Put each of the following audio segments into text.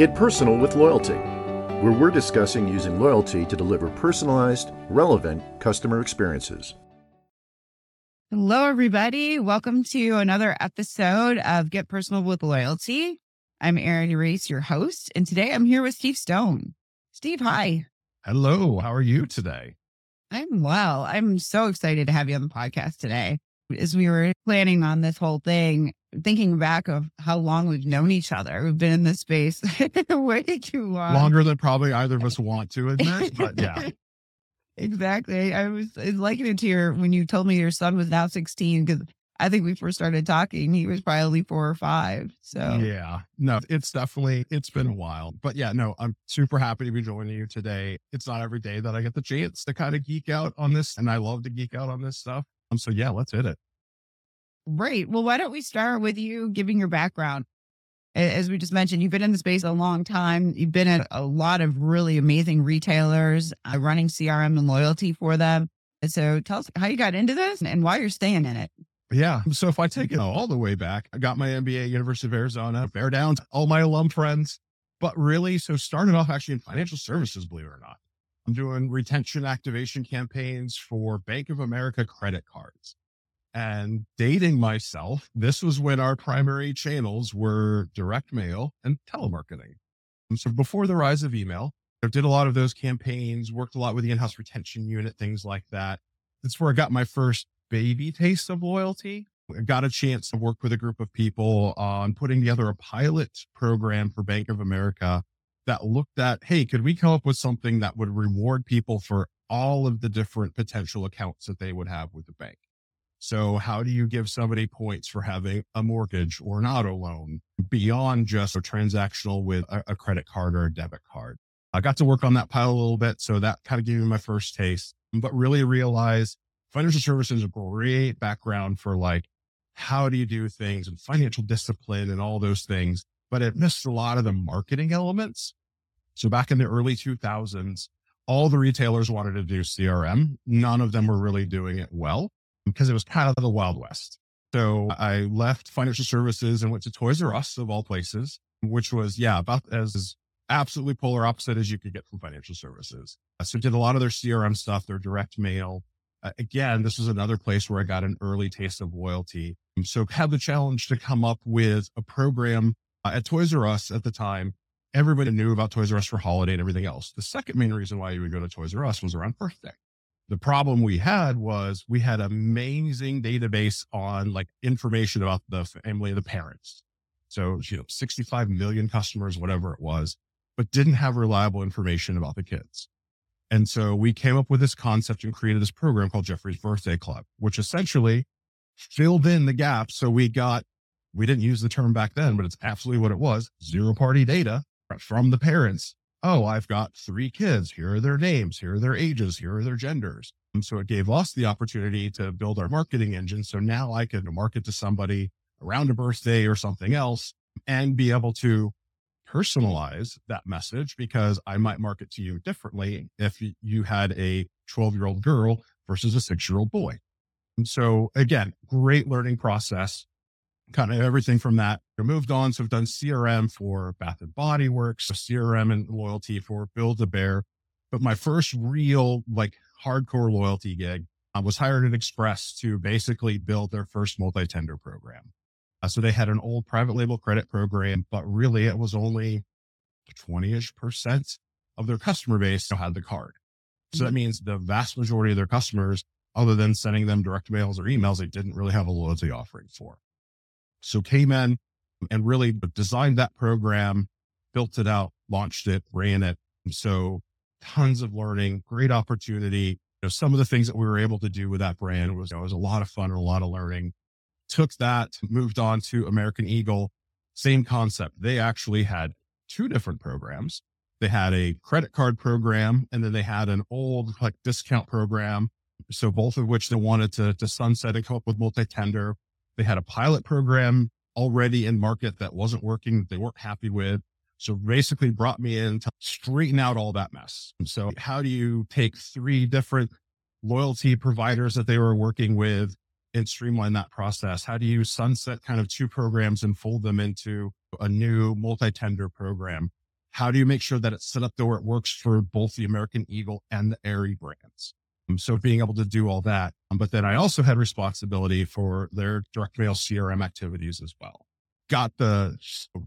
Get personal with loyalty, where we're discussing using loyalty to deliver personalized, relevant customer experiences. Hello, everybody. Welcome to another episode of Get Personal with Loyalty. I'm Erin Reese, your host, and today I'm here with Steve Stone. Steve, hi. Hello. How are you today? I'm well. I'm so excited to have you on the podcast today. As we were planning on this whole thing, thinking back of how long we've known each other. We've been in this space way too long. Longer than probably either of us want to admit, but yeah. exactly. I was, likening it to your when you told me your son was now 16 because I think we first started talking, he was probably four or five. So yeah, no, it's definitely it's been a while, but yeah, no, I'm super happy to be joining you today. It's not every day that I get the chance to kind of geek out on this, and I love to geek out on this stuff. Um, so yeah, let's hit it. Great. Well, why don't we start with you giving your background? As we just mentioned, you've been in the space a long time. You've been at a lot of really amazing retailers, uh, running CRM and loyalty for them. So tell us how you got into this and why you're staying in it. Yeah. So if I take it all the way back, I got my MBA University of Arizona, Bear Downs, all my alum friends. But really, so started off actually in financial services, believe it or not. I'm doing retention activation campaigns for Bank of America credit cards and dating myself, this was when our primary channels were direct mail and telemarketing. And so before the rise of email, I did a lot of those campaigns, worked a lot with the in-house retention unit, things like that. That's where I got my first baby taste of loyalty. I got a chance to work with a group of people on putting together a pilot program for Bank of America that looked at, hey, could we come up with something that would reward people for all of the different potential accounts that they would have with the bank? So how do you give somebody points for having a mortgage or an auto loan beyond just a transactional with a, a credit card or a debit card? I got to work on that pile a little bit. So that kind of gave me my first taste, but really realize financial services is a great background for like, how do you do things and financial discipline and all those things, but it missed a lot of the marketing elements. So back in the early 2000s, all the retailers wanted to do CRM. None of them were really doing it well because it was kind of the Wild West. So I left financial services and went to Toys R Us of all places, which was, yeah, about as absolutely polar opposite as you could get from financial services. So did a lot of their CRM stuff, their direct mail. Uh, again, this was another place where I got an early taste of loyalty. So had the challenge to come up with a program uh, at Toys R Us at the time. Everybody knew about Toys R Us for holiday and everything else. The second main reason why you would go to Toys R Us was around birthday. The problem we had was we had amazing database on like information about the family of the parents. So, you know, 65 million customers, whatever it was, but didn't have reliable information about the kids. And so we came up with this concept and created this program called Geoffrey's Birthday Club, which essentially filled in the gaps. So we got, we didn't use the term back then, but it's absolutely what it was zero party data from the parents oh, I've got three kids. Here are their names. Here are their ages. Here are their genders. And so it gave us the opportunity to build our marketing engine. So now I can market to somebody around a birthday or something else and be able to personalize that message because I might market to you differently if you had a 12 year old girl versus a six year old boy. And so again, great learning process kind of everything from that. I moved on. So I've done CRM for Bath and Body Works, CRM and loyalty for Build a Bear. But my first real like hardcore loyalty gig I was hired at Express to basically build their first multi-tender program. Uh, so they had an old private label credit program, but really it was only 20 ish percent of their customer base had the card. So that mm-hmm. means the vast majority of their customers, other than sending them direct mails or emails, they didn't really have a loyalty offering for. So came in and really designed that program, built it out, launched it, ran it. So tons of learning, great opportunity. You know, some of the things that we were able to do with that brand was, you know, was a lot of fun and a lot of learning. Took that, moved on to American Eagle. Same concept. They actually had two different programs. They had a credit card program and then they had an old like discount program. So both of which they wanted to, to sunset and come up with multi-tender. They had a pilot program already in market that wasn't working, that they weren't happy with. So basically brought me in to straighten out all that mess. So how do you take three different loyalty providers that they were working with and streamline that process? How do you sunset kind of two programs and fold them into a new multi-tender program? How do you make sure that it's set up to where it works for both the American Eagle and the Aerie brands? So being able to do all that. Um, but then I also had responsibility for their direct mail CRM activities as well. Got the,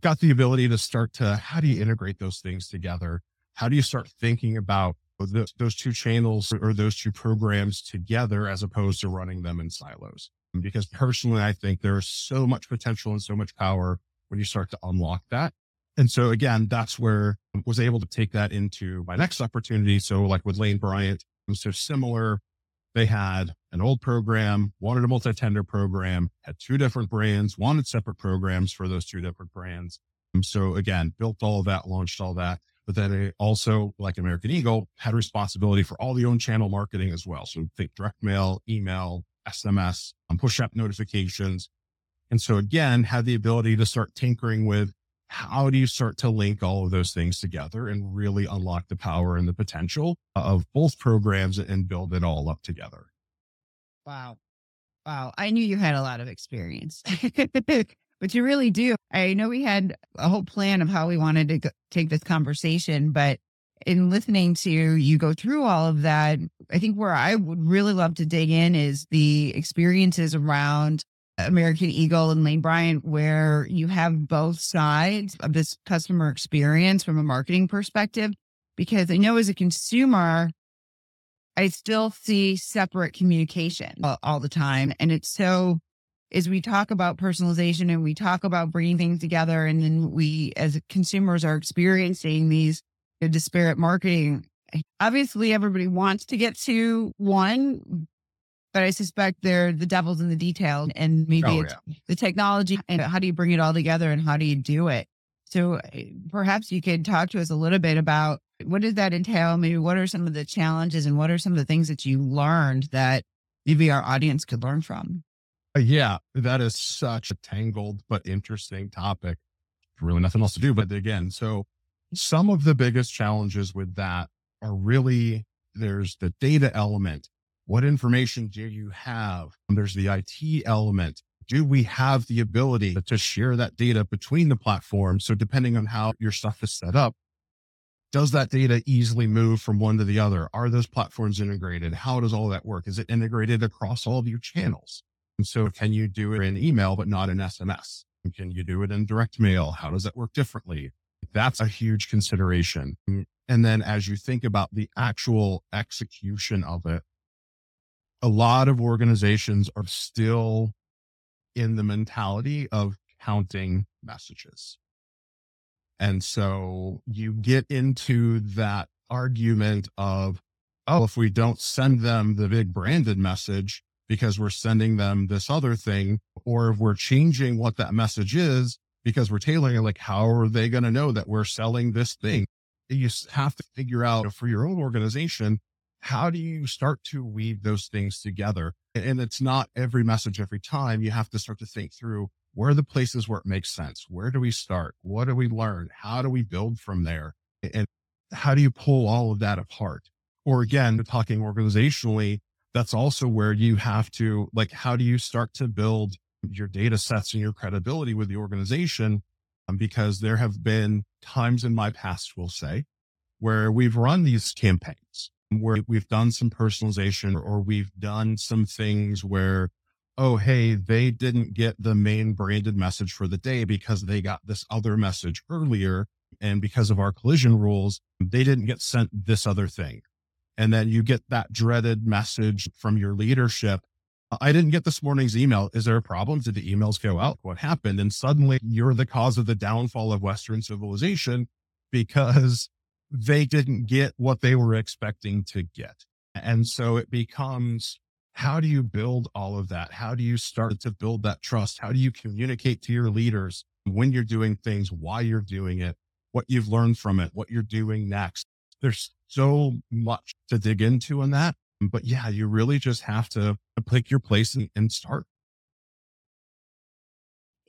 got the ability to start to, how do you integrate those things together? How do you start thinking about those, those two channels or those two programs together as opposed to running them in silos? Because personally, I think there's so much potential and so much power when you start to unlock that. And so again, that's where I was able to take that into my next opportunity. So like with Lane Bryant, so similar. They had an old program, wanted a multi-tender program, had two different brands, wanted separate programs for those two different brands. And so again, built all of that, launched all that. But then they also, like American Eagle, had responsibility for all the own channel marketing as well. So think direct mail, email, SMS, um, push up notifications. And so again, had the ability to start tinkering with how do you start to link all of those things together and really unlock the power and the potential of both programs and build it all up together? Wow. Wow. I knew you had a lot of experience, but you really do. I know we had a whole plan of how we wanted to go- take this conversation, but in listening to you go through all of that, I think where I would really love to dig in is the experiences around American Eagle and Lane Bryant, where you have both sides of this customer experience from a marketing perspective. Because I know as a consumer, I still see separate communication all, all the time. And it's so, as we talk about personalization and we talk about bringing things together, and then we as consumers are experiencing these disparate marketing, eh, obviously everybody wants to get to one, but I suspect they're the devil's in the detail and maybe Oh, it's the technology and how do you bring it all together and how do you do it? So eh, perhaps you could talk to us a little bit about what does that entail? Maybe what are some of the challenges and what are some of the things that you learned that maybe our audience could learn from? Uh, Yeah, that is such a tangled but interesting topic. Really nothing else to do. But again, so some of the biggest challenges with that are really there's the data element. What information do you have? There's the IT element. Do we have the ability to share that data between the platforms? So depending on how your stuff is set up, does that data easily move from one to the other? Are those platforms integrated? How does all that work? Is it integrated across all of your channels? And so can you do it in email, but not in SMS? Can you do it in direct mail? How does that work differently? That's a huge consideration. And then as you think about the actual execution of it, a lot of organizations are still in the mentality of counting messages. And so you get into that argument of, oh, if we don't send them the big branded message because we're sending them this other thing, or if we're changing what that message is because we're tailoring it, like, how are they going to know that we're selling this thing? You have to figure out for your own organization, how do you start to weave those things together? And it's not every message every time. You have to start to think through where are the places where it makes sense? Where do we start? What do we learn? How do we build from there? And how do you pull all of that apart? Or again, talking organizationally, that's also where you have to like, how do you start to build your data sets and your credibility with the organization? Um, because there have been times in my past, we'll say, where we've run these campaigns where we've done some personalization or we've done some things where, oh, hey, they didn't get the main branded message for the day because they got this other message earlier. And because of our collision rules, they didn't get sent this other thing. And then you get that dreaded message from your leadership. I didn't get this morning's email. Is there a problem? Did the emails go out? What happened? And suddenly you're the cause of the downfall of Western civilization because they didn't get what they were expecting to get. And so it becomes how do you build all of that? How do you start to build that trust? How do you communicate to your leaders when you're doing things, why you're doing it, what you've learned from it, what you're doing next? There's so much to dig into in that. But yeah, you really just have to uh, pick your place and, and start.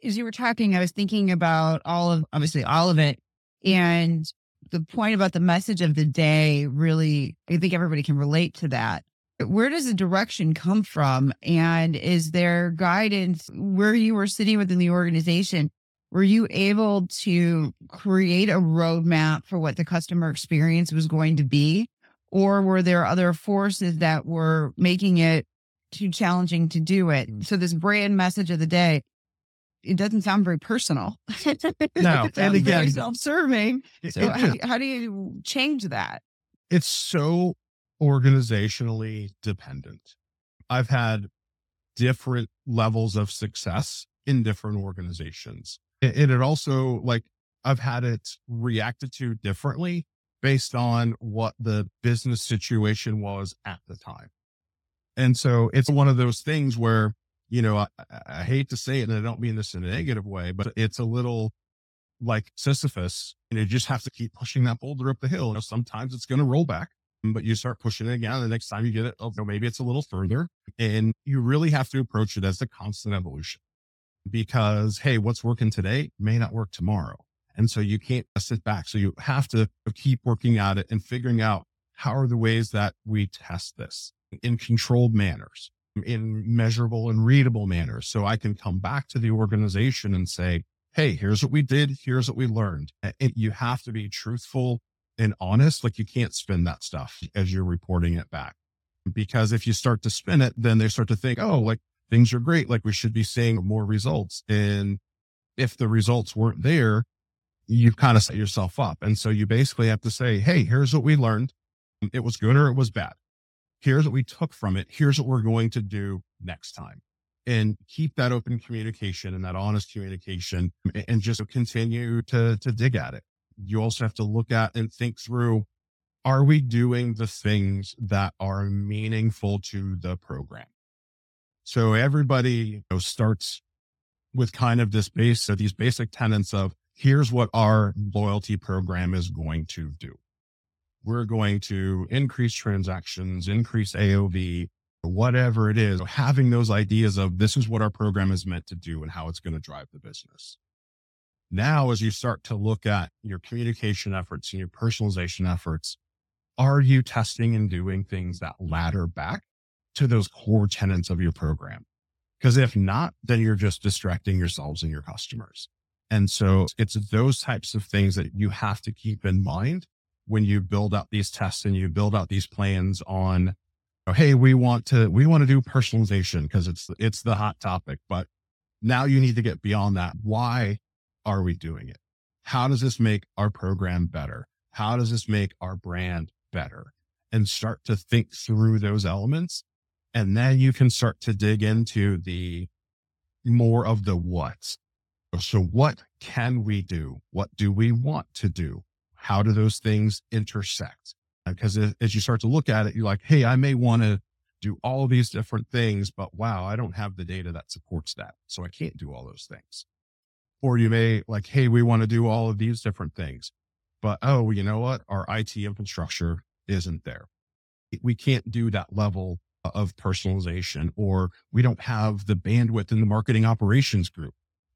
As you were talking, I was thinking about all of, obviously, all of it. And the point about the message of the day really, I think everybody can relate to that. Where does the direction come from? And is there guidance where you were sitting within the organization? were you able to create a roadmap for what the customer experience was going to be? Or were there other forces that were making it too challenging to do it? Mm. So, this brand message of the day, it doesn't sound very personal. No, and again- self-serving. It- So, it how, just- how do you change that? it's so organizationally dependent. I've had different levels of success in different organizations. And it also like I've had it reacted to differently based on what the business situation was at the time. And so it's one of those things where, you know, I, I- hate to say it and I don't mean this in a negative way, but it's a little like Sisyphus and you just have to keep pushing that boulder up the hill. You know, sometimes it's going to roll back, but you start pushing it again. The next time you get it, oh, maybe it's a little further. And you really have to approach it as a constant evolution because, hey, what's working today may not work tomorrow. And so you can't sit back. So you have to keep working at it and figuring out how are the ways that we test this in controlled manners, in measurable and readable manners. So I can come back to the organization and say, Hey, here's what we did. Here's what we learned. And you have to be truthful and honest. Like you can't spin that stuff as you're reporting it back. Because if you start to spin it, then they start to think, oh, like things are great. Like we should be seeing more results. And if the results weren't there, you've kind of set yourself up. And so you basically have to say, Hey, here's what we learned. It was good or it was bad. Here's what we took from it. Here's what we're going to do next time and keep that open communication and that honest communication and just continue to, to dig at it. You also have to look at and think through, are we doing the things that are meaningful to the program? So everybody you know, starts with kind of this base of these basic tenets of here's what our loyalty program is going to do. We're going to increase transactions, increase AOV, whatever it is, having those ideas of this is what our program is meant to do and how it's going to drive the business. Now, as you start to look at your communication efforts and your personalization efforts, are you testing and doing things that ladder back to those core tenets of your program? Because if not, then you're just distracting yourselves and your customers. And so it's those types of things that you have to keep in mind when you build out these tests and you build out these plans on hey we want to we want to do personalization because it's it's the hot topic but now you need to get beyond that. Why are we doing it? How does this make our program better? How does this make our brand better? And start to think through those elements and then you can start to dig into the more of the what so what can we do? What do we want to do how do those things intersect because as you start to look at it, you're like, Hey, I may want to do all these different things, but wow, I don't have the data that supports that. So I can't do all those things. Or you may like, Hey, we want to do all of these different things, but oh, you know what? Our IT infrastructure isn't there. We can't do that level of personalization, or we don't have the bandwidth in the marketing operations group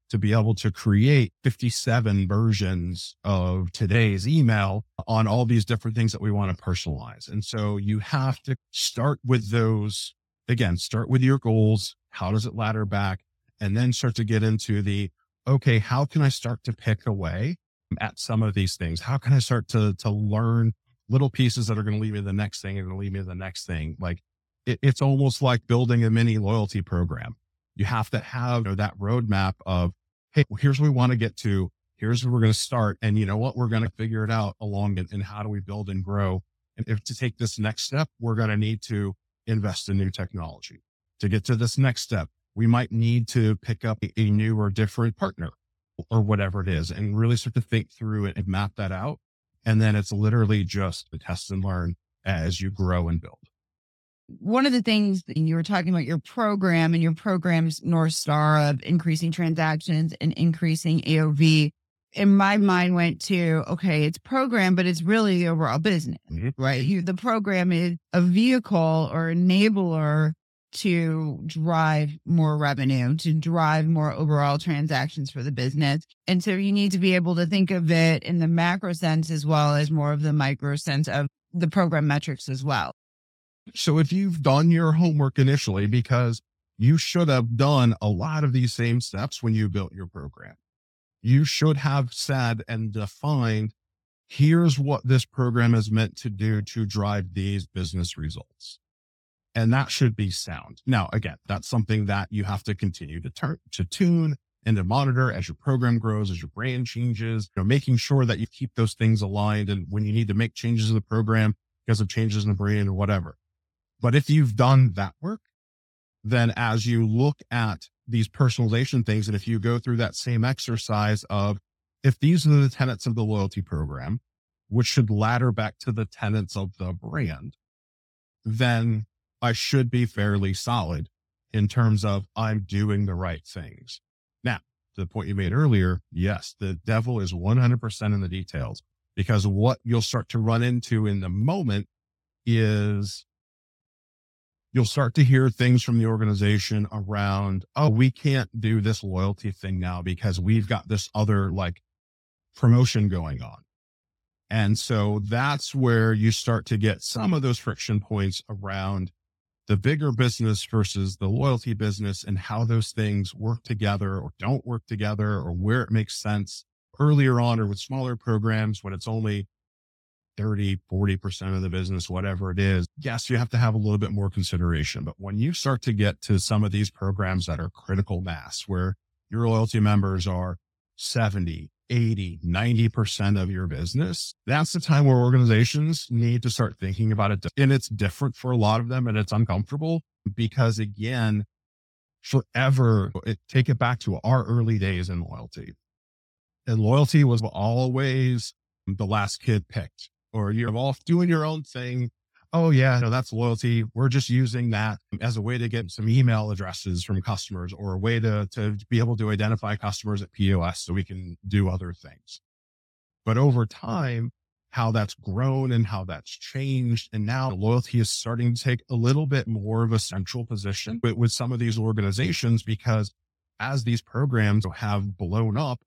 to be able to create 57 versions of today's email on all these different things that we want to personalize. And so you have to start with those again, start with your goals. How does it ladder back? And then start to get into the, okay, how can I start to pick away at some of these things? How can I start to, to learn little pieces that are going to lead me to the next thing and going to lead me to the next thing? Like it, it's almost like building a mini loyalty program. You have to have you know, that roadmap of, Hey, well, here's where we want to get to. Here's where we're going to start. And you know what? We're going to figure it out along it. And how do we build and grow? And if to take this next step, we're going to need to invest in new technology. To get to this next step, we might need to pick up a, a new or different partner or whatever it is and really start to think through it and map that out. And then it's literally just the test and learn as you grow and build. One of the things you were talking about your program and your program's North Star of increasing transactions and increasing AOV. In my mind went to, okay, it's program, but it's really the overall business, Mhm. right? You, the program is a vehicle or enabler to drive more revenue, to drive more overall transactions for the business. And so you need to be able to think of it in the macro sense as well as more of the micro sense of the program metrics as well. So if you've done your homework initially, because you should have done a lot of these same steps when you built your program. you should have said and defined here's what this program is meant to do to drive these business results. And that should be sound. Now, again, that's something that you have to continue to turn to tune and to monitor as your program grows, as your brand changes, you know, making sure that you keep those things aligned. And when you need to make changes to the program because of changes in the brand or whatever. But if you've done that work, then as you look at these personalization things, and if you go through that same exercise of if these are the tenets of the loyalty program, which should ladder back to the tenets of the brand, then I should be fairly solid in terms of I'm doing the right things. Now, to the point you made earlier, yes, the devil is 100% in the details because what you'll start to run into in the moment is you'll start to hear things from the organization around, oh, we can't do this loyalty thing now because we've got this other like promotion going on. And so that's where you start to get some of those friction points around the bigger business versus the loyalty business and how those things work together or don't work together or where it makes sense earlier on or with smaller programs when it's only 30, 40% of the business, whatever it is. Yes, you have to have a little bit more consideration. But when you start to get to some of these programs that are critical mass, where your loyalty members are 70, 80, 90% of your business, that's the time where organizations need to start thinking about it. And it's different for a lot of them and it's uncomfortable because again, forever, it, take it back to our early days in loyalty. And loyalty was always the last kid picked, or you're off doing your own thing oh yeah, no, that's loyalty. We're just using that as a way to get some email addresses from customers or a way to, to be able to identify customers at POS so we can do other things. But over time, how that's grown and how that's changed. And now loyalty is starting to take a little bit more of a central position with, with some of these organizations because as these programs have blown up,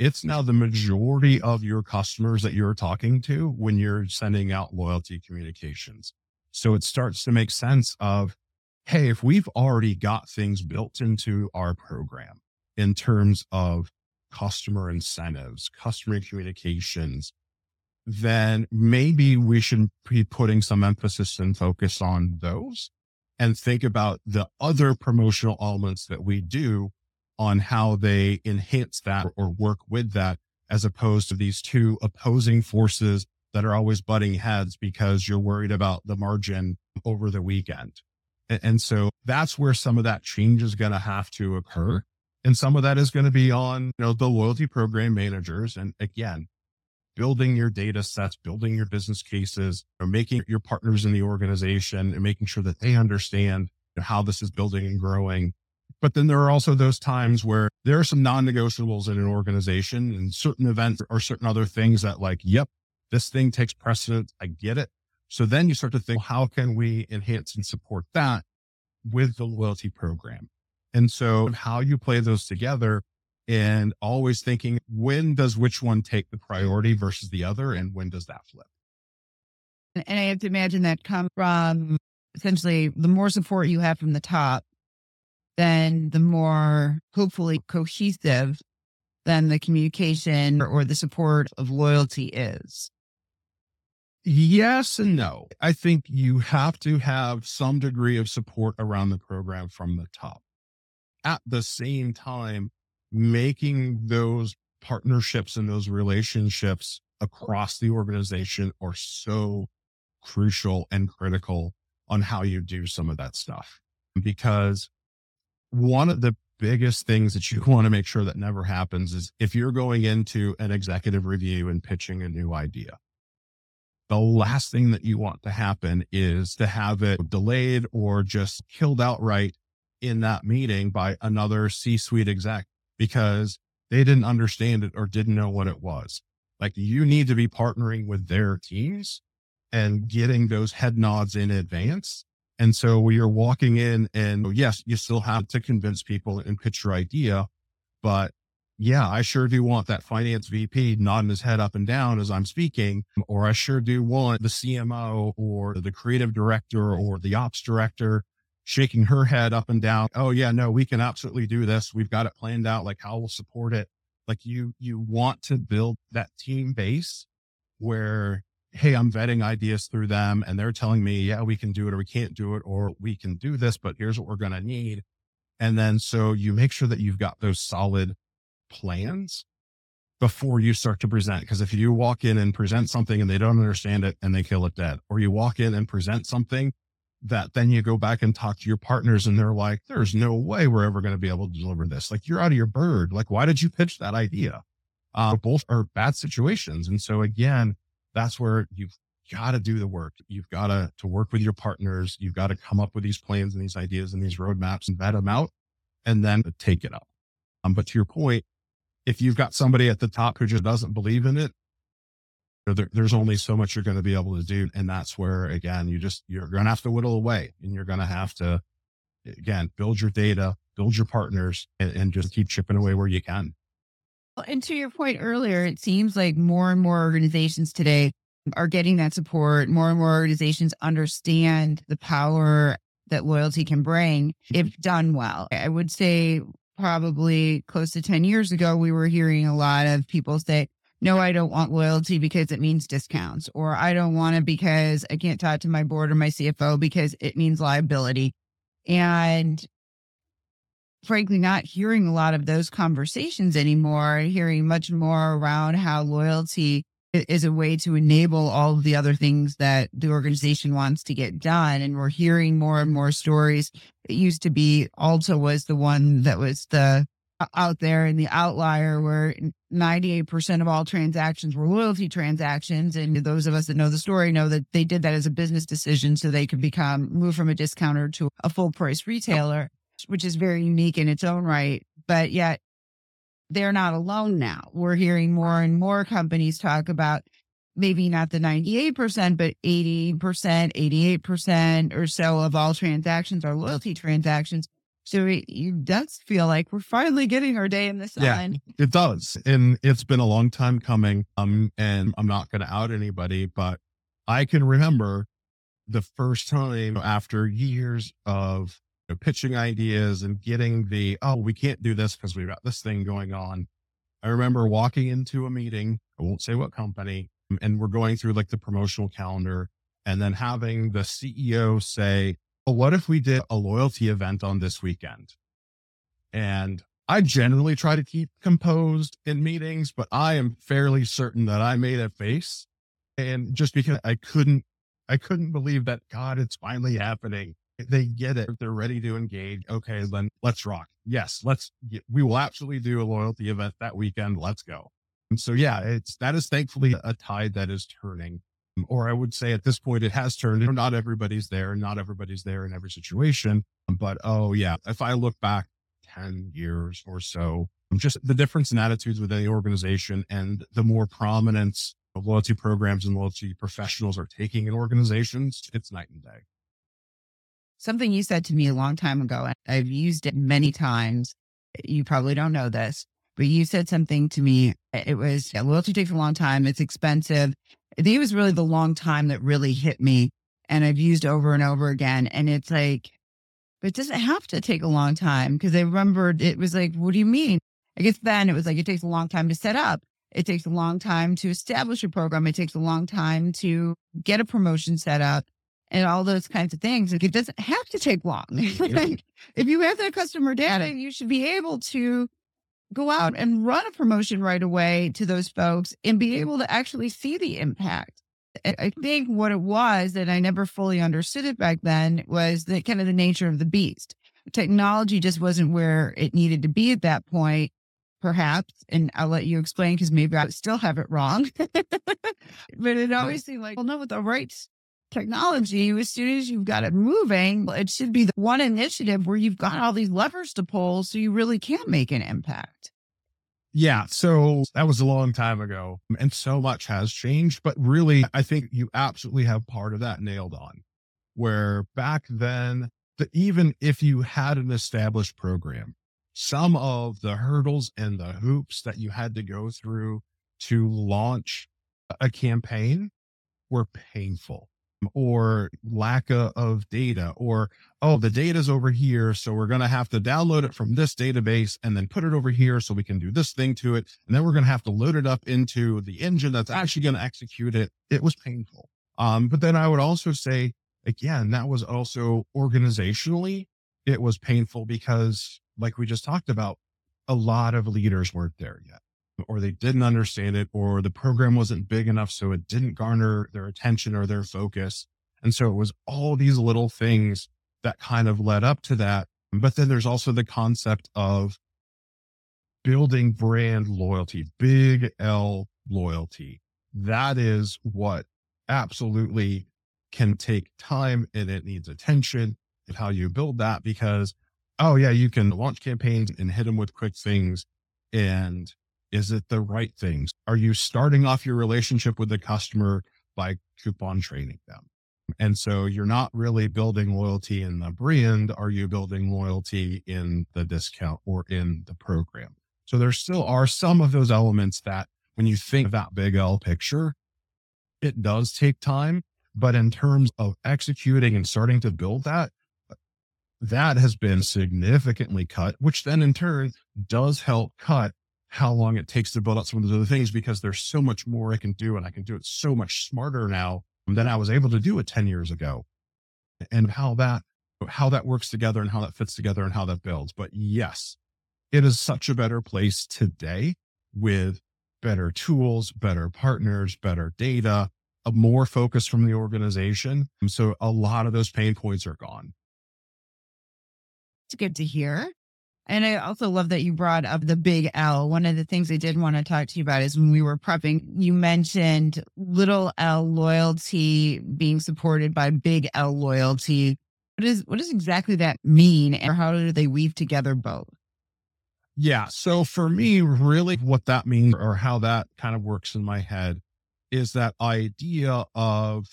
it's mm-hmm. now the majority of your customers that you're talking to when you're sending out loyalty communications. So it starts to make sense of, Hey, if we've already got things built into our program in terms of customer incentives, customer communications, then maybe we should be putting some emphasis and focus on those and think about the other promotional elements that we do on how they enhance that or work with that, as opposed to these two opposing forces that are always butting heads because you're worried about the margin over the weekend. And, so that's where some of that change is going to have to occur. And some of that is going to be on, you know, the loyalty program managers. And again, building your data sets, building your business cases, or making your partners in the organization and making sure that they understand how this is building and growing but then there are also those times where there are some non negotiables in an organization and certain events or certain other things that, like, yep, this thing takes precedence. I get it. So then you start to think, how can we enhance and support that with the loyalty program? And so how you play those together and always thinking, when does which one take the priority versus the other? And when does that flip? And I have to imagine that come from essentially the more support you have from the top, then the more hopefully cohesive then the communication or the support of loyalty is. Yes and no. I think you have to have some degree of support around the program from the top. At the same time, making those partnerships and those relationships across the organization are so crucial and critical on how you do some of that stuff because one of the biggest things that you want to make sure that never happens is if you're going into an executive review and pitching a new idea, the last thing that you want to happen is to have it delayed or just killed outright in that meeting by another C suite exec because they didn't understand it or didn't know what it was. Like you need to be partnering with their teams and getting those head nods in advance and so we are walking in and oh, yes, you still have to convince people and pitch your idea, but yeah, I sure do want that finance VP nodding his head up and down as I'm speaking, or I sure do want the CMO or the creative director or the ops director shaking her head up and down. Oh yeah, no, we can absolutely do this. We've got it planned out, like how we'll support it. Like you, you want to build that team base where, Hey, I'm vetting ideas through them and they're telling me, yeah, we can do it or we can't do it, or we can do this, but here's what we're going to need. And then so you make sure that you've got those solid plans before you start to present. Cause if you walk in and present something and they don't understand it and they kill it dead, or you walk in and present something that then you go back and talk to your partners and they're like, there's no way we're ever going to be able to deliver this. Like you're out of your bird. Like, why did you pitch that idea? Uh, both are bad situations. And so again, that's where you've got to do the work. You've got to, to work with your partners. You've got to come up with these plans and these ideas and these roadmaps and vet them out and then take it up. Um, but to your point, if you've got somebody at the top who just doesn't believe in it, there, there's only so much you're going to be able to do. And that's where, again, you just, you're going to have to whittle away and you're going to have to, again, build your data, build your partners and, and just keep chipping away where you can. And to your point earlier, it seems like more and more organizations today are getting that support. More and more organizations understand the power that loyalty can bring if done well. I would say probably close to 10 years ago, we were hearing a lot of people say, no, I don't want loyalty because it means discounts, or I don't want it because I can't talk to my board or my CFO because it means liability. And frankly, not hearing a lot of those conversations anymore, hearing much more around how loyalty is a way to enable all of the other things that the organization wants to get done. And we're hearing more and more stories. It used to be Ulta was the one that was the out there in the outlier where 98% of all transactions were loyalty transactions. And those of us that know the story know that they did that as a business decision so they could become move from a discounter to a full price retailer, which is very unique in its own right. But yet they're not alone now. We're hearing more and more companies talk about maybe not the 98%, but 80%, 88% or so of all transactions are loyalty transactions. So it, it, does feel like we're finally getting our day in the sun. Yeah, it does. And it's been a long time coming. Um, and I'm not going to out anybody, but I can remember the first time after years of know, pitching ideas and getting the, oh, we can't do this because we've got this thing going on. I remember walking into a meeting, I won't say what company, and we're going through like the promotional calendar and then having the CEO say, well, what if we did a loyalty event on this weekend? And I generally try to keep composed in meetings, but I am fairly certain that I made a face. And just because I couldn't, I couldn't believe that God, it's finally happening they get it. They're ready to engage. Okay, then let's rock. Yes, let's, we will absolutely do a loyalty event that weekend. Let's go. And so, yeah, it's, that is thankfully a tide that is turning. Um, or I would say at this point, it has turned. Not everybody's there. Not everybody's there in every situation. But oh, yeah, if I look back 10 years or so, um, just the difference in attitudes within the organization and the more prominence of loyalty programs and loyalty professionals are taking in organizations, it's night and day something you said to me a long time ago. and I've used it many times. You probably don't know this, but you said something to me. It was yeah, loyalty takes a long time. It's expensive. It was really the long time that really hit me. And I've used over and over again. And it's like, but it doesn't have to take a long time because I remembered it was like, what do you mean? I guess then it was like, it takes a long time to set up. It takes a long time to establish a program. It takes a long time to get a promotion set up and all those kinds of things. Like it doesn't have to take long. if you have that customer data, you should be able to go out and run a promotion right away to those folks and be able to actually see the impact. I think what it was that I never fully understood it back then was the kind of the nature of the beast. Technology just wasn't where it needed to be at that point, perhaps. And I'll let you explain because maybe I still have it wrong. but it always seemed like, well, no, with the right technology, as soon as you've got it moving, it should be the one initiative where you've got all these levers to pull so you really can make an impact. Yeah. So that was a long time ago and so much has changed, but really, I think you absolutely have part of that nailed on where back then, the, even if you had an established program, some of the hurdles and the hoops that you had to go through to launch a campaign were painful or lack of, data or, oh, the data's over here. So we're going to have to download it from this database and then put it over here so we can do this thing to it. And then we're going to have to load it up into the engine that's actually going to execute it. It was painful. Um, but then I would also say, again, that was also organizationally, it was painful because like we just talked about, a lot of leaders weren't there yet or they didn't understand it, or the program wasn't big enough. So it didn't garner their attention or their focus. And so it was all these little things that kind of led up to that. But then there's also the concept of building brand loyalty, big L loyalty. That is what absolutely can take time and it needs attention and how you build that because, oh yeah, you can launch campaigns and hit them with quick things and is it the right things? Are you starting off your relationship with the customer by coupon training them? And so you're not really building loyalty in the brand. Are you building loyalty in the discount or in the program? So there still are some of those elements that when you think of that big L picture, it does take time. But in terms of executing and starting to build that, that has been significantly cut, which then in turn does help cut how long it takes to build out some of those other things because there's so much more I can do and I can do it so much smarter now than I was able to do it 10 years ago. And how that how that works together and how that fits together and how that builds. But yes, it is such a better place today with better tools, better partners, better data, a more focus from the organization. So a lot of those pain points are gone. It's good to hear. And I also love that you brought up the big L. One of the things I did want to talk to you about is when we were prepping, you mentioned little L loyalty being supported by big L loyalty. What is what does exactly that mean and how do they weave together both? Yeah. So for me, really what that means or how that kind of works in my head is that idea of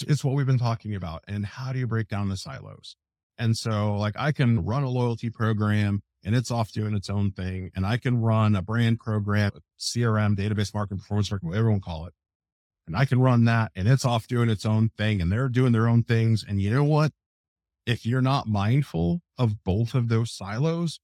it's what we've been talking about. And how do you break down the silos? And so like I can run a loyalty program and it's off doing its own thing. And I can run a brand program, CRM, database marketing, performance marketing, whatever you call it. And I can run that and it's off doing its own thing and they're doing their own things. And you know what? If you're not mindful of both of those silos,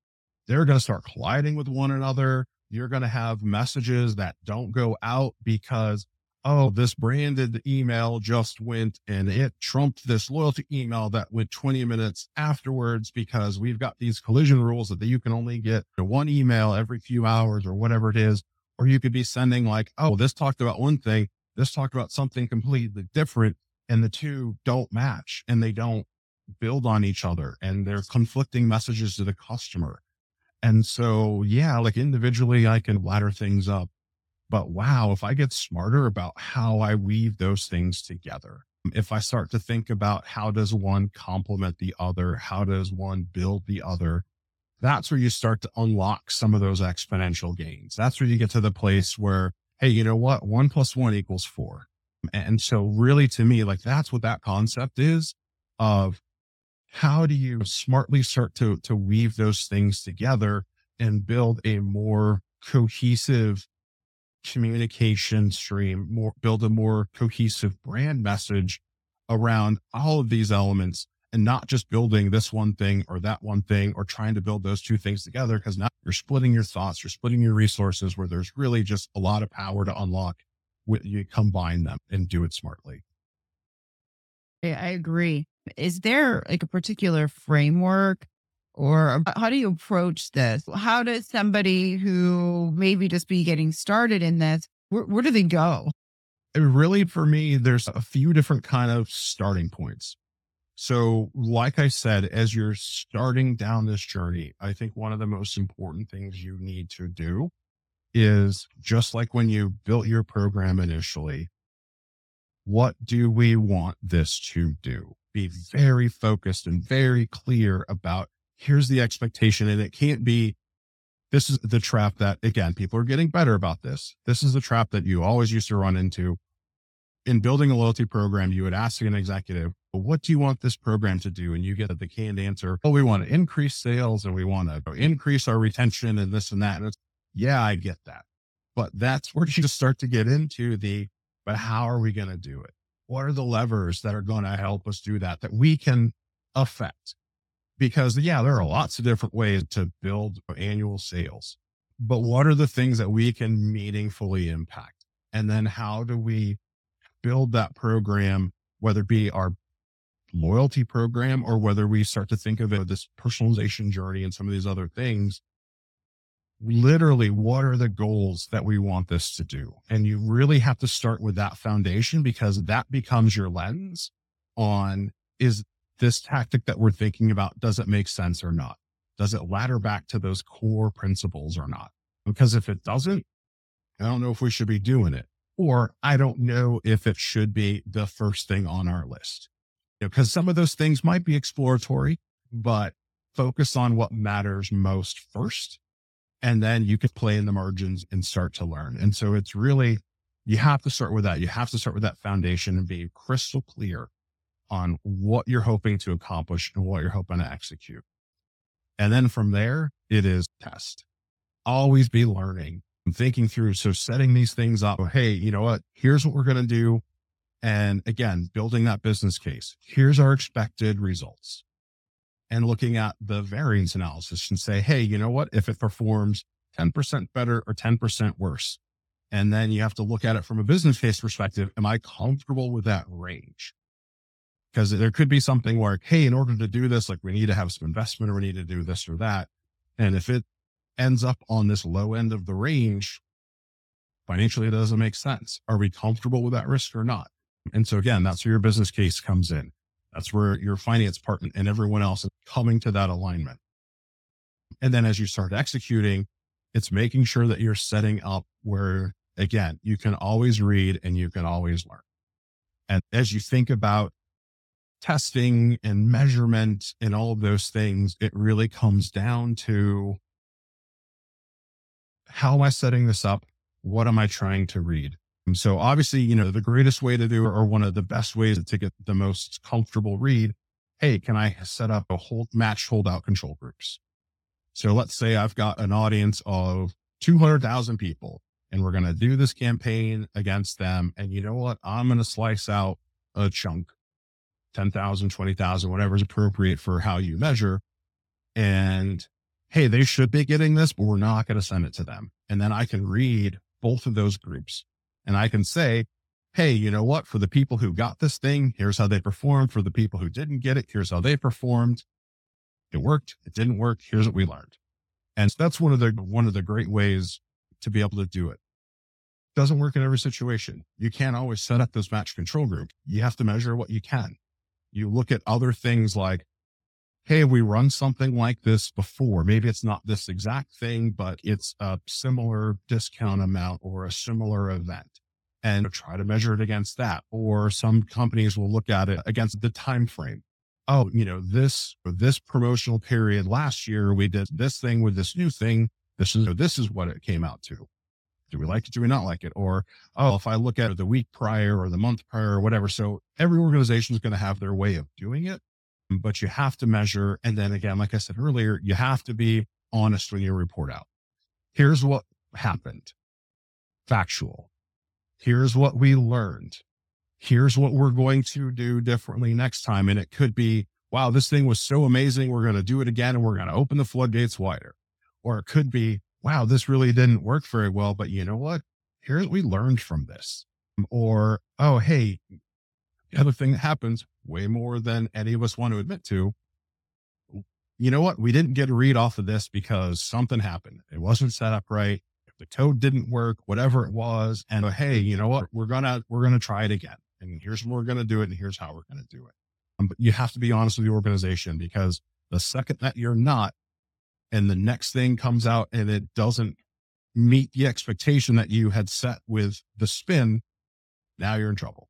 they're going to start colliding with one another. You're going to have messages that don't go out because oh, this branded email just went and it trumped this loyalty email that went 20 minutes afterwards because we've got these collision rules that you can only get one email every few hours or whatever it is. Or you could be sending like, oh, this talked about one thing, this talked about something completely different, and the two don't match and they don't build on each other and they're conflicting messages to the customer. And so, yeah, like individually, I can ladder things up but wow, if I get smarter about how I weave those things together, if I start to think about how does one complement the other, how does one build the other, that's where you start to unlock some of those exponential gains. That's where you get to the place where, hey, you know what? One plus one equals four. And so really to me, like that's what that concept is of how do you smartly start to, to weave those things together and build a more cohesive communication stream, more build a more cohesive brand message around all of these elements and not just building this one thing or that one thing or trying to build those two things together because now you're splitting your thoughts, you're splitting your resources where there's really just a lot of power to unlock when you combine them and do it smartly. I agree. Is there like a particular framework or how do you approach this? How does somebody who maybe just be getting started in this, where, where do they go? It really, for me, there's a few different kind of starting points. So, like I said, as you're starting down this journey, I think one of the most important things you need to do is just like when you built your program initially, what do we want this to do? Be very focused and very clear about here's the expectation. And it can't be, this is the trap that, again, people are getting better about this. This is the trap that you always used to run into. In building a loyalty program, you would ask an executive, well, what do you want this program to do? And you get the canned answer, oh, we want to increase sales and we want to increase our retention and this and that. And yeah, I get that. But that's where you just start to get into the, but how are we going to do it? What are the levers that are going to help us do that, that we can affect? Because yeah, there are lots of different ways to build annual sales, but what are the things that we can meaningfully impact? And then how do we build that program, whether it be our loyalty program or whether we start to think of it this personalization journey and some of these other things literally what are the goals that we want this to do and you really have to start with that foundation because that becomes your lens on is this tactic that we're thinking about does it make sense or not does it ladder back to those core principles or not because if it doesn't i don't know if we should be doing it or i don't know if it should be the first thing on our list because you know, some of those things might be exploratory, but focus on what matters most first. And then you could play in the margins and start to learn. And so it's really, you have to start with that. You have to start with that foundation and be crystal clear on what you're hoping to accomplish and what you're hoping to execute. And then from there, it is test. Always be learning and thinking through. So setting these things up. Hey, you know what? Here's what we're going to do. And again, building that business case. Here's our expected results and looking at the variance analysis and say, Hey, you know what? If it performs 10% better or 10% worse, and then you have to look at it from a business case perspective. Am I comfortable with that range? Because there could be something where, Hey, in order to do this, like we need to have some investment or we need to do this or that. And if it ends up on this low end of the range, financially, it doesn't make sense. Are we comfortable with that risk or not? And so again, that's where your business case comes in. That's where your finance partner and everyone else is coming to that alignment. And then as you start executing, it's making sure that you're setting up where again, you can always read and you can always learn. And as you think about testing and measurement and all of those things, it really comes down to how am I setting this up? What am I trying to read? So obviously, you know, the greatest way to do or one of the best ways to get the most comfortable read. Hey, can I set up a hold match holdout control groups? So let's say I've got an audience of 200,000 people and we're going to do this campaign against them. And you know what? I'm going to slice out a chunk, 10,000, 20,000, whatever is appropriate for how you measure. And hey, they should be getting this, but we're not going to send it to them. And then I can read both of those groups and I can say, Hey, you know what? For the people who got this thing, here's how they performed. For the people who didn't get it, here's how they performed. It worked. It didn't work. Here's what we learned. And that's one of the, one of the great ways to be able to do it. Doesn't work in every situation. You can't always set up this match control group. You have to measure what you can. You look at other things like, Hey, we run something like this before. Maybe it's not this exact thing, but it's a similar discount amount or a similar event and try to measure it against that. Or some companies will look at it against the time frame. Oh, you know, this this promotional period last year, we did this thing with this new thing. This is this is what it came out to. Do we like it? Do we not like it? Or oh, if I look at it the week prior or the month prior or whatever. So every organization is going to have their way of doing it, but you have to measure. And then again, like I said earlier, you have to be honest when you report out. Here's what happened. Factual here's what we learned. Here's what we're going to do differently next time. And it could be, wow, this thing was so amazing. We're going to do it again and we're going to open the floodgates wider. Or it could be, wow, this really didn't work very well. But you know what? Here's we learned from this. Or, oh, hey, the other thing that happens way more than any of us want to admit to. You know what? We didn't get a read off of this because something happened. It wasn't set up right the code didn't work, whatever it was. And uh, hey, you know what? We're gonna we're gonna try it again. And here's when we're gonna do it, and here's how we're gonna do it. Um, but you have to be honest with the organization because the second that you're not, and the next thing comes out and it doesn't meet the expectation that you had set with the spin, now you're in trouble.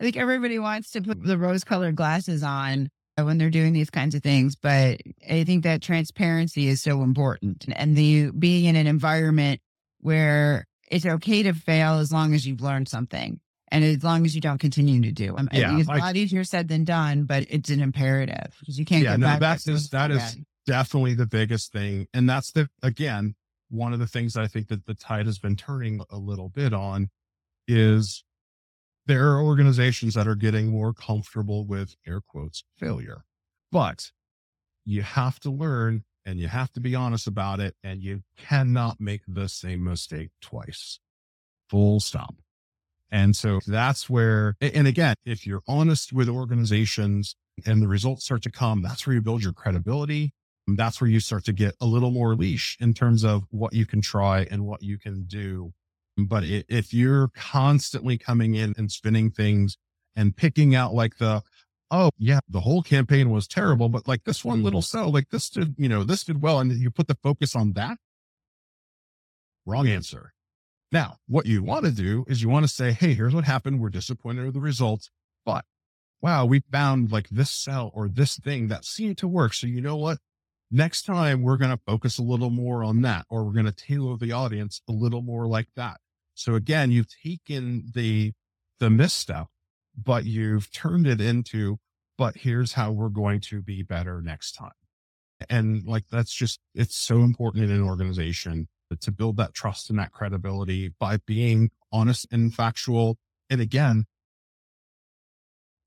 I think everybody wants to put mm-hmm. the rose colored glasses on when they're doing these kinds of things. But I think that transparency is so important and the being in an environment where it's okay to fail as long as you've learned something and as long as you don't continue to do. I yeah, think it's a lot easier said than done, but it's an imperative because you can't. Yeah, no, that is that is definitely the biggest thing, and that's the again one of the things I think that the tide has been turning a little bit on is there are organizations that are getting more comfortable with air quotes failure, but you have to learn and you have to be honest about it and you cannot make the same mistake twice. Full stop. And so that's where, and again, if you're honest with organizations and the results start to come, that's where you build your credibility. That's where you start to get a little more leash in terms of what you can try and what you can do. But if you're constantly coming in and spinning things and picking out like the, oh yeah, the whole campaign was terrible, but like this one little mm-hmm. cell, like this did, you know, this did well. And you put the focus on that. Wrong answer. Now, what you want to do is you want to say, Hey, here's what happened. We're disappointed with the results, but wow, we found like this cell or this thing that seemed to work. So you know what? Next time we're going to focus a little more on that, or we're going to tailor the audience a little more like that. So again, you've taken the, the misstep, but you've turned it into, but here's how we're going to be better next time. And like, that's just, it's so important in an organization to build that trust and that credibility by being honest and factual. And again,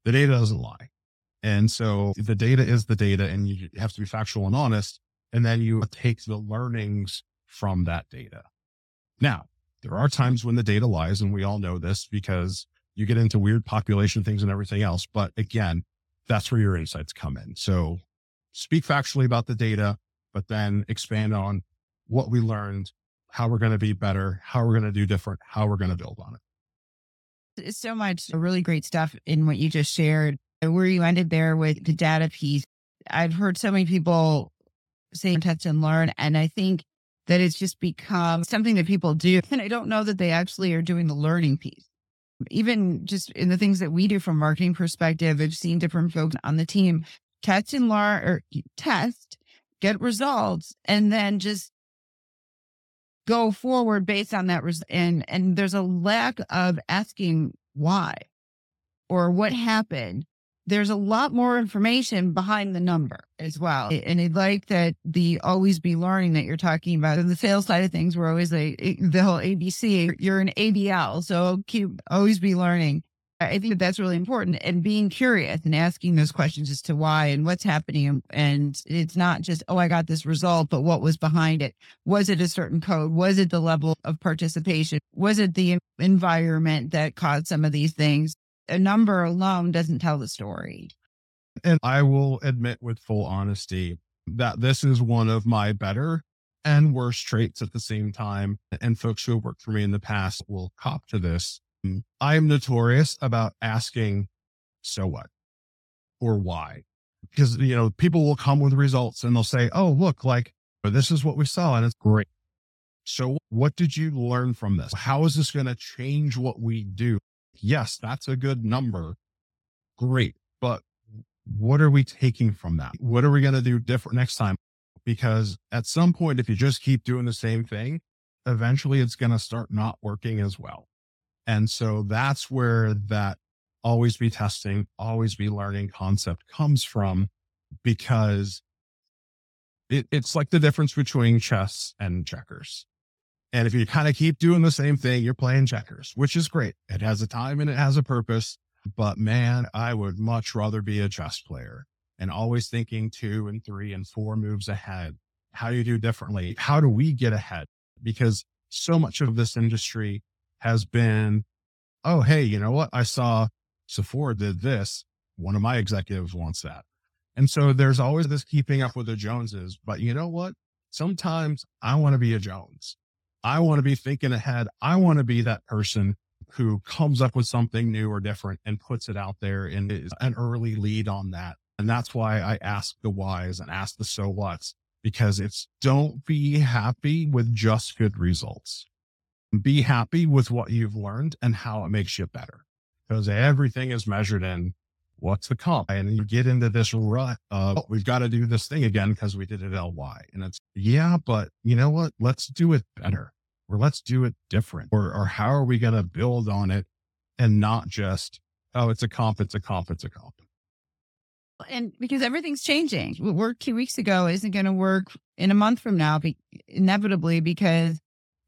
the data doesn't lie. And so the data is the data and you have to be factual and honest. And then you take the learnings from that data. Now, there are times when the data lies and we all know this because you get into weird population things and everything else. But again, that's where your insights come in. So speak factually about the data, but then expand on what we learned, how we're going to be better, how we're going to do different, how we're going to build on it. It's so much really great stuff in what you just shared, where you ended there with the data piece. I've heard so many people say test and learn. And I think that it's just become something that people do. And I don't know that they actually are doing the learning piece. Even just in the things that we do from marketing perspective, I've seen different folks on the team test and learn or test, get results, and then just go forward based on that. Res- and, and there's a lack of asking why or what happened. There's a lot more information behind the number as well. And I'd like that the always be learning that you're talking about. And the sales side of things, we're always like the whole ABC, you're an ABL. So keep always be learning. I think that that's really important and being curious and asking those questions as to why and what's happening. And it's not just, oh, I got this result, but what was behind it? Was it a certain code? Was it the level of participation? Was it the environment that caused some of these things? A number alone doesn't tell the story. And I will admit with full honesty that this is one of my better and worst traits at the same time. And folks who have worked for me in the past will cop to this I'm notorious about asking, so what or why? Because, you know, people will come with results and they'll say, oh, look, like this is what we saw and it's great. So what did you learn from this? How is this going to change what we do? Yes, that's a good number. Great. But what are we taking from that? What are we going to do different next time? Because at some point, if you just keep doing the same thing, eventually it's going to start not working as well. And so that's where that always be testing, always be learning concept comes from because it, it's like the difference between chess and checkers. And if you kind of keep doing the same thing, you're playing checkers, which is great. It has a time and it has a purpose. But man, I would much rather be a chess player and always thinking two and three and four moves ahead. How do you do differently? How do we get ahead? Because so much of this industry has been, oh, hey, you know what? I saw Sephora did this. One of my executives wants that. And so there's always this keeping up with the Joneses. But you know what? Sometimes I want to be a Jones. I want to be thinking ahead. I want to be that person who comes up with something new or different and puts it out there and is an early lead on that. And that's why I ask the whys and ask the so whats because it's don't be happy with just good results be happy with what you've learned and how it makes you better because everything is measured in what's the comp and you get into this rut of oh, we've got to do this thing again because we did it ly and it's yeah but you know what let's do it better or let's do it different or or how are we going to build on it and not just oh it's a comp it's a comp it's a comp and because everything's changing what worked two weeks ago isn't going to work in a month from now be- inevitably because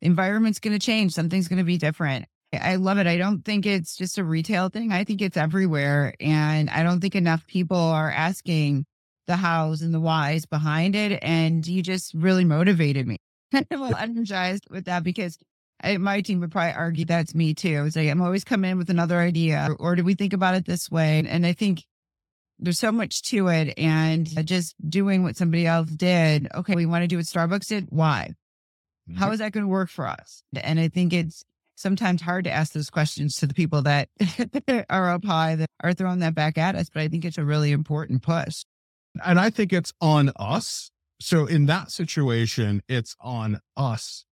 environment's going to change. Something's going to be different. I love it. I don't think it's just a retail thing. I think it's everywhere. And I don't think enough people are asking the hows and the whys behind it. And you just really motivated me. I'm energized with that because I, my team would probably argue that's me too. It's like I'm always coming in with another idea, or, or do we think about it this way? And I think there's so much to it, and just doing what somebody else did. Okay, we want to do what Starbucks did. Why? How Mm-hmm. that going to work for us? And I think it's sometimes hard to ask those questions to the people that are up high that are throwing that back at us. But I think it's a really important push. And I think it's on us. So in that situation, it's on us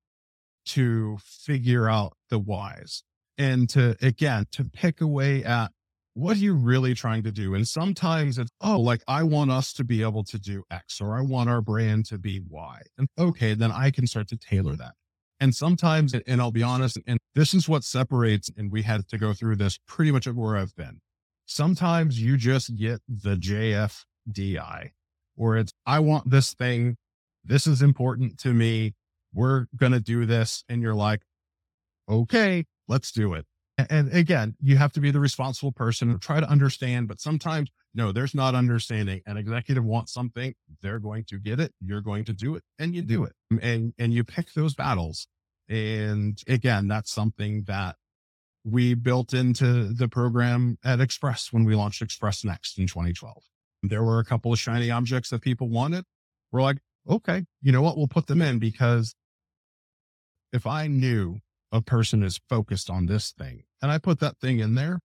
to figure out the whys and to, again, to pick away at what are you really trying to do? And sometimes it's, oh, like I want us to be able to do X or I want our brand to be Y. And okay, then I can start to tailor that. And sometimes, and I'll be honest, and this is what separates, and we had to go through this pretty much where I've been. Sometimes you just get the JFDI, where it's, I want this thing. This is important to me. We're going to do this. And you're like, okay, let's do it. And again, you have to be the responsible person and try to understand, but sometimes no, there's not understanding. An executive wants something, they're going to get it, you're going to do it, and you do it. And and you pick those battles. And again, that's something that we built into the program at Express when we launched Express Next in 2012. There were a couple of shiny objects that people wanted. We're like, okay, you know what? We'll put them in because if I knew a person is focused on this thing and I put that thing in there,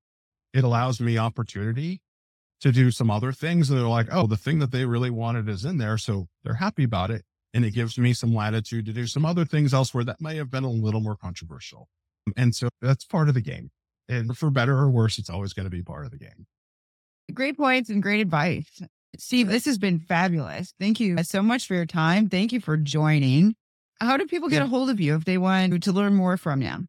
it allows me opportunity to do some other things. And they're like, oh, the thing that they really wanted is in there. So they're happy about it. And it gives me some latitude to do some other things elsewhere that may have been a little more controversial. And so that's part of the game. And for better or worse, it's always going to be part of the game. Great points and great advice. Steve, this has been fabulous. Thank you so much for your time. Thank you for joining. How do people get Yeah. a hold of you if they want to learn more from you?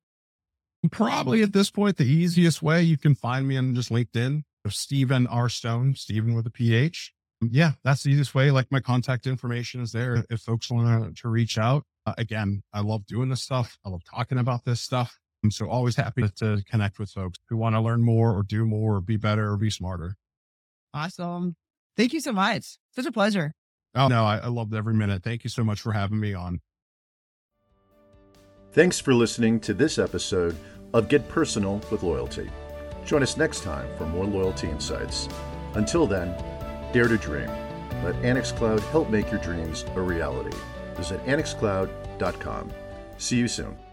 Probably at this point, the easiest way you can find me on just LinkedIn, Stephen R. Stone, Stephen with a PH. Yeah, that's the easiest way. Like my contact information is there if folks want to reach out. Uh, again, I love doing this stuff. I love talking about this stuff. I'm so always happy to connect with folks who want to learn more or do more or be better or be smarter. Awesome. Thank you so much. Such a pleasure. Oh, no, I, I loved every minute. Thank you so much for having me on. Thanks for listening to this episode of Get Personal with Loyalty. Join us next time for more loyalty insights. Until then, dare to dream. Let Annex Cloud help make your dreams a reality. Visit annexcloud.com. See you soon.